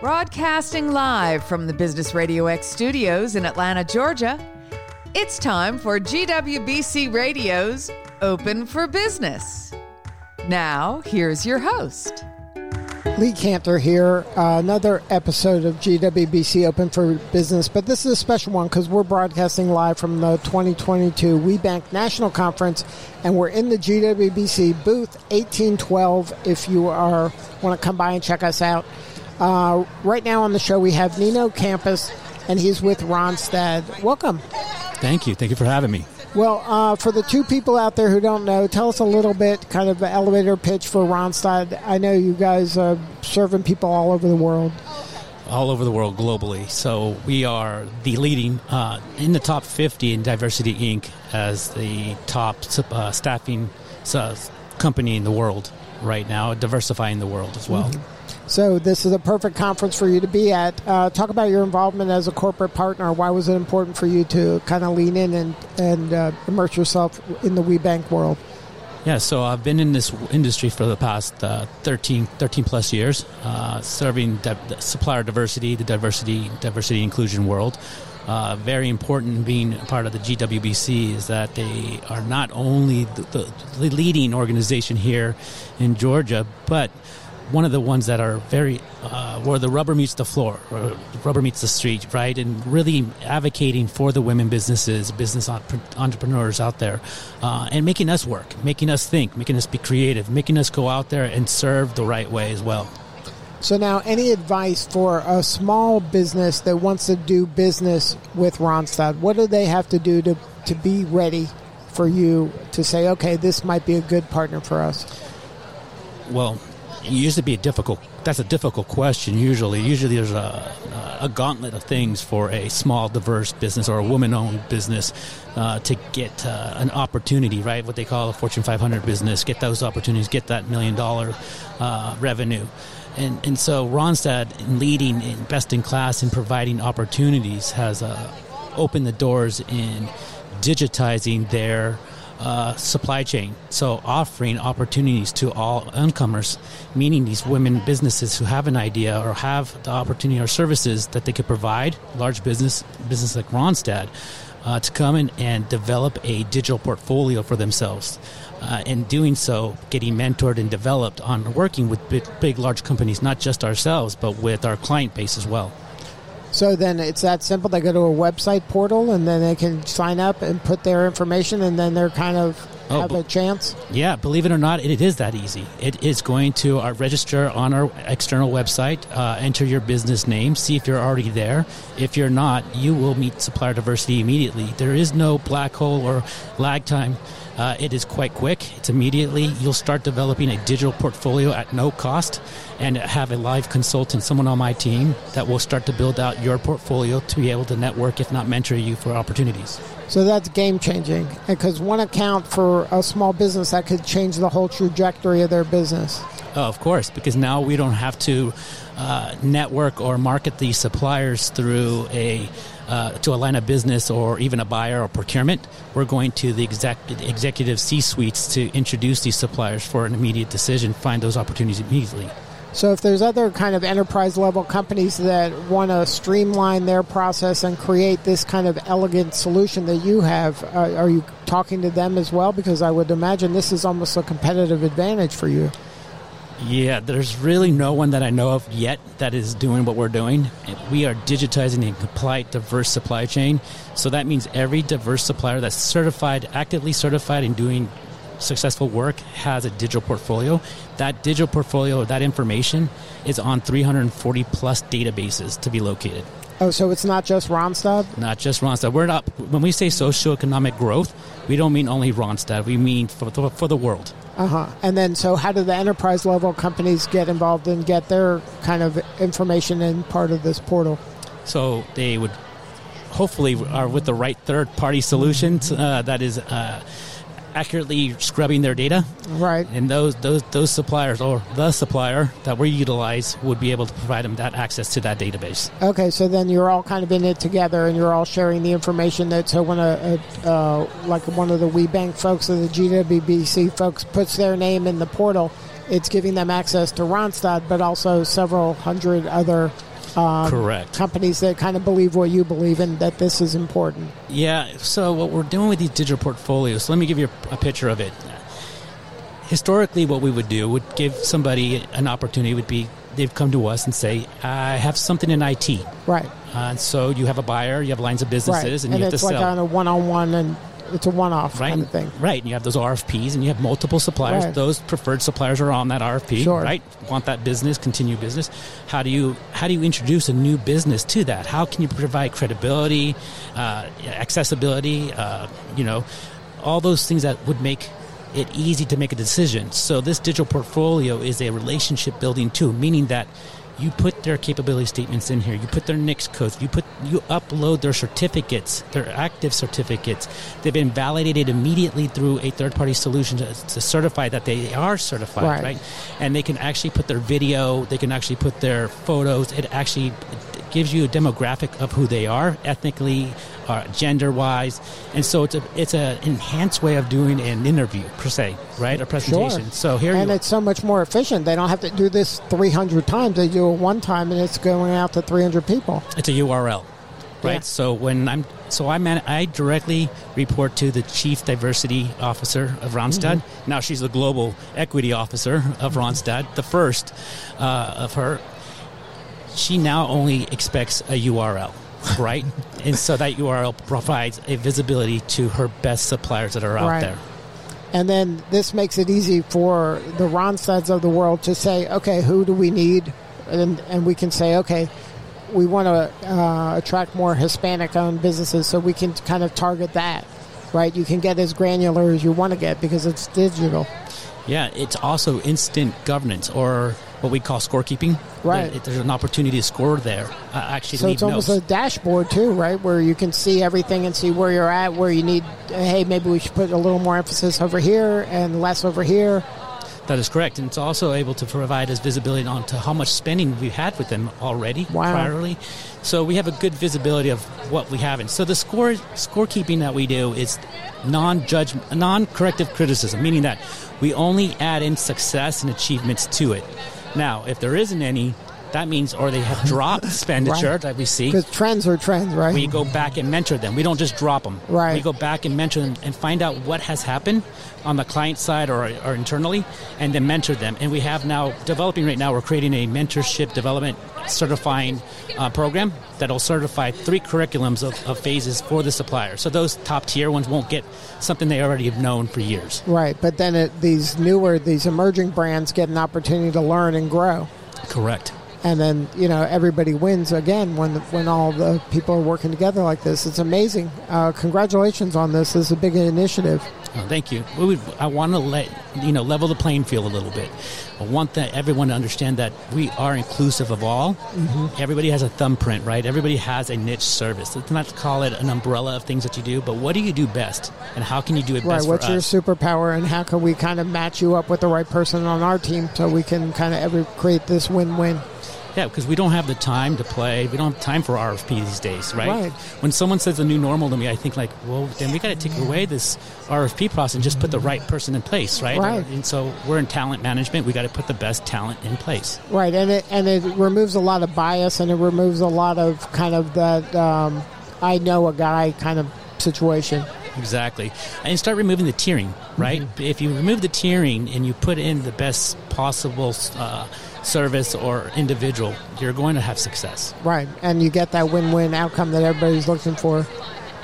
Broadcasting live from the Business Radio X studios in Atlanta, Georgia, it's time for GWBC Radio's Open for Business. Now, here's your host. Lee Kantor here. Uh, another episode of GWBC Open for Business, but this is a special one because we're broadcasting live from the 2022 WBENC National Conference, and we're in the GWBC booth 1812. If you are want to come by and check us out, uh, right now on the show we have Nino Campus, and he's with Randstad. Welcome. Thank you. Thank you for having me. Well, uh, for the two people out there who don't know, tell us a little bit, kind of elevator pitch for Randstad. I know you guys are serving people all over the world. All over the world, globally. So we are the leading uh, in the top 50 in Diversity Inc. as the top uh, staffing company in the world right now, diversifying the world as well. Mm-hmm. So this is a perfect conference for you to be at. Uh, talk about your involvement as a corporate partner. Why was it important for you to kind of lean in and and uh, immerse yourself in the WBENC world? Yeah, so I've been in this industry for the past uh, 13, 13 plus years, uh, serving di- supplier diversity, the diversity diversity inclusion world. Uh, very important being part of the GWBC is that they are not only the, the, leading organization here in Georgia, but one of the ones that are very uh, where the rubber meets the floor, or rubber meets the street, right? And really advocating for the women businesses, business entrepreneurs out there, uh, and making us work, making us think, making us be creative, making us go out there and serve the right way as well. So now, any advice for a small business that wants to do business with Randstad? What do they have to do to to be ready for you to say, okay, this might be a good partner for us? Well, used to be a difficult. That's a difficult question. Usually, usually there's a, a gauntlet of things for a small, diverse business or a woman-owned business uh, to get uh, an opportunity, right? What they call a Fortune 500 business, get those opportunities, get that million-dollar uh, revenue. And, and so Randstad, in leading in best in class in providing opportunities, has uh, opened the doors in digitizing their uh, supply chain. So offering opportunities to all incomers, meaning these women businesses who have an idea or have the opportunity or services that they could provide, large business business like Randstad, uh, to come in and develop a digital portfolio for themselves. Uh, in doing so, getting mentored and developed on working with big, big, large companies, not just ourselves, but with our client base as well. So then it's that simple. They go to a website portal and then they can sign up and put their information, and then they're kind of oh, have a chance. Yeah, believe it or not, it is that easy. It is going to uh, register on our external website, uh, enter your business name, see if you're already there. If you're not, you will meet supplier diversity immediately. There is no black hole or lag time. Uh, it is quite quick. It's immediately. You'll start developing a digital portfolio at no cost and have a live consultant, someone on my team, that will start to build out your portfolio to be able to network, if not mentor you for opportunities. So that's game changing because one account for a small business that could change the whole trajectory of their business. Oh, of course, because now we don't have to uh, network or market these suppliers through a uh, to a line of business or even a buyer or procurement, we're going to the exec- executive C suites to introduce these suppliers for an immediate decision, find those opportunities immediately. So, if there's other kind of enterprise level companies that want to streamline their process and create this kind of elegant solution that you have, uh, are you talking to them as well? Because I would imagine this is almost a competitive advantage for you. Yeah, there's really no one that I know of yet that is doing what we're doing. We are digitizing a complete diverse supply chain. So that means every diverse supplier that's certified, actively certified and doing successful work has a digital portfolio. That digital portfolio, that information is on 340 plus databases to be located. Oh, so it's not just Randstad? Not just Randstad. We're not. When we say socioeconomic growth, we don't mean only Randstad. We mean for the, for the world. Uh huh. And then, so how do the enterprise level companies get involved and get their kind of information in part of this portal? So they would hopefully are with the right third party solutions uh, that is uh, accurately scrubbing their data. Right. And those those those suppliers or the supplier that we utilize would be able to provide them that access to that database. Okay, so then you're all kind of in it together, and you're all sharing the information. That so when a, a uh, like one of the WBENC folks or the GWBC folks puts their name in the portal, it's giving them access to Randstad, but also several hundred other um, Correct. companies that kind of believe what you believe in that this is important. Yeah. So what we're doing with these digital portfolios, let me give you a, a picture of it. Historically, what we would do would give somebody an opportunity. Would be they've come to us and say, "I have something in IT." Right. Uh, so you have a buyer, you have lines of Right. businesses, And, you have to sell. and you have it's to like on a one-on-one, and it's a one-off right? kind of thing. Right. And you have those RFPs and you have multiple suppliers. Right. Those preferred suppliers are on that RFP, Sure. right? Want that business, continue business. How do you how do you introduce a new business to that? How can you provide credibility, uh, accessibility, uh, you know, all those things that would make it easy to make a decision. So this digital portfolio is a relationship building tool, meaning that you put their capability statements in here, you put their NAICS codes, you put you upload their certificates, their active certificates. They've been validated immediately through a third party solution to, to certify that they are certified, Right. right. And they can actually put their video, they can actually put their photos. It actually gives you a demographic of who they are ethnically, uh, gender wise, and so it's a it's a enhanced way of doing an interview per se, right? A presentation. Sure. So here and it's so much more efficient. They don't have to do this 300 times. They do it one time, and it's going out to 300 people. it's a URL, right? Yeah. So when I'm so I man I directly report to the chief diversity officer of Randstad. Mm-hmm. Now she's the global equity officer of Randstad, the first uh, of her. She now only expects a URL. Right, and so that URL provides a visibility to her best suppliers that are out Right. there. And then this makes it easy for the Randstads of the world to say, okay, who do we need? And, and we can say, okay, we want to uh, attract more Hispanic owned businesses, so we can kind of target that, right? You can get as granular as you want to get because it's digital. Yeah, it's also instant governance or what we call scorekeeping. Right. There- there's an opportunity to score there. Uh, actually, So it's almost notes. a dashboard too, right? Where you can see everything and see where you're at, where you need. Hey, maybe we should put a little more emphasis over here and less over here. That is correct, and it's also able to provide us visibility onto how much spending we've had with them already Wow. priorly. So we have a good visibility of what we have. And so the score scorekeeping that we do is non-judge, non-corrective criticism, meaning that we only add in success and achievements to it. Now, if there isn't any, that means or they have dropped expenditure Right. that we see. Because trends are trends, right? we go back and mentor them. We don't just drop them. Right. We go back and mentor them and find out what has happened on the client side or, or internally, and then mentor them. And we have now developing right now. We're creating a mentorship development certifying uh, program that'll certify three curriculums of, of phases for the supplier. So those top tier ones won't get something they already have known for years. Right, but then it, these newer, these emerging brands get an opportunity to learn and grow, Correct. And then you know everybody wins again when when all the people are working together like this. It's amazing. Uh, congratulations on this. This is a big initiative. Oh, thank you. Would, I want to let you know level the playing field a little bit. I want that everyone to understand that we are inclusive of all. Mm-hmm. Everybody has a thumbprint, right? Everybody has a niche service. Let's not call it an umbrella of things that you do, but what do you do best, and how can you do it Right. best What's for your us? superpower, and how can we kind of match you up with the right person on our team so we can kind of ever create this win-win? Yeah, because we don't have the time to play. We don't have time for RFP these days, right? Right. When someone says the new normal to me, I think like, well, then we got to take away this RFP process and just put the right person in place, right? Right. And so we're in talent management. We got to put the best talent in place. Right, and it and it removes a lot of bias, and it removes a lot of kind of that um, I know a guy kind of situation. Exactly. And start removing the tiering, right? Mm-hmm. If you remove the tiering and you put in the best possible uh, service or individual, you're going to have success. Right, and you get that win-win outcome that everybody's looking for.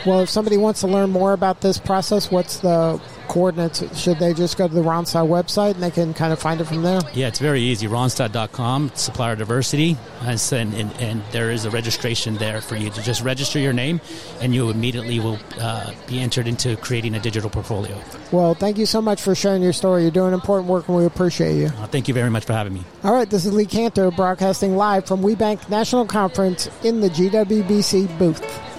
Well, if somebody wants to learn more about this process, what's the coordinates? Should they just go to the Randstad website and they can kind of find it from there? Yeah, it's very easy. Randstad.com, supplier diversity, and, and, and, and there is a registration there for you to just register your name, and you immediately will uh, be entered into creating a digital portfolio. Well, thank you so much for sharing your story. You're doing important work, and we appreciate you. Uh, thank you very much for having me. All right, this is Lee Kantor broadcasting live from WBENC National Conference in the GWBC booth.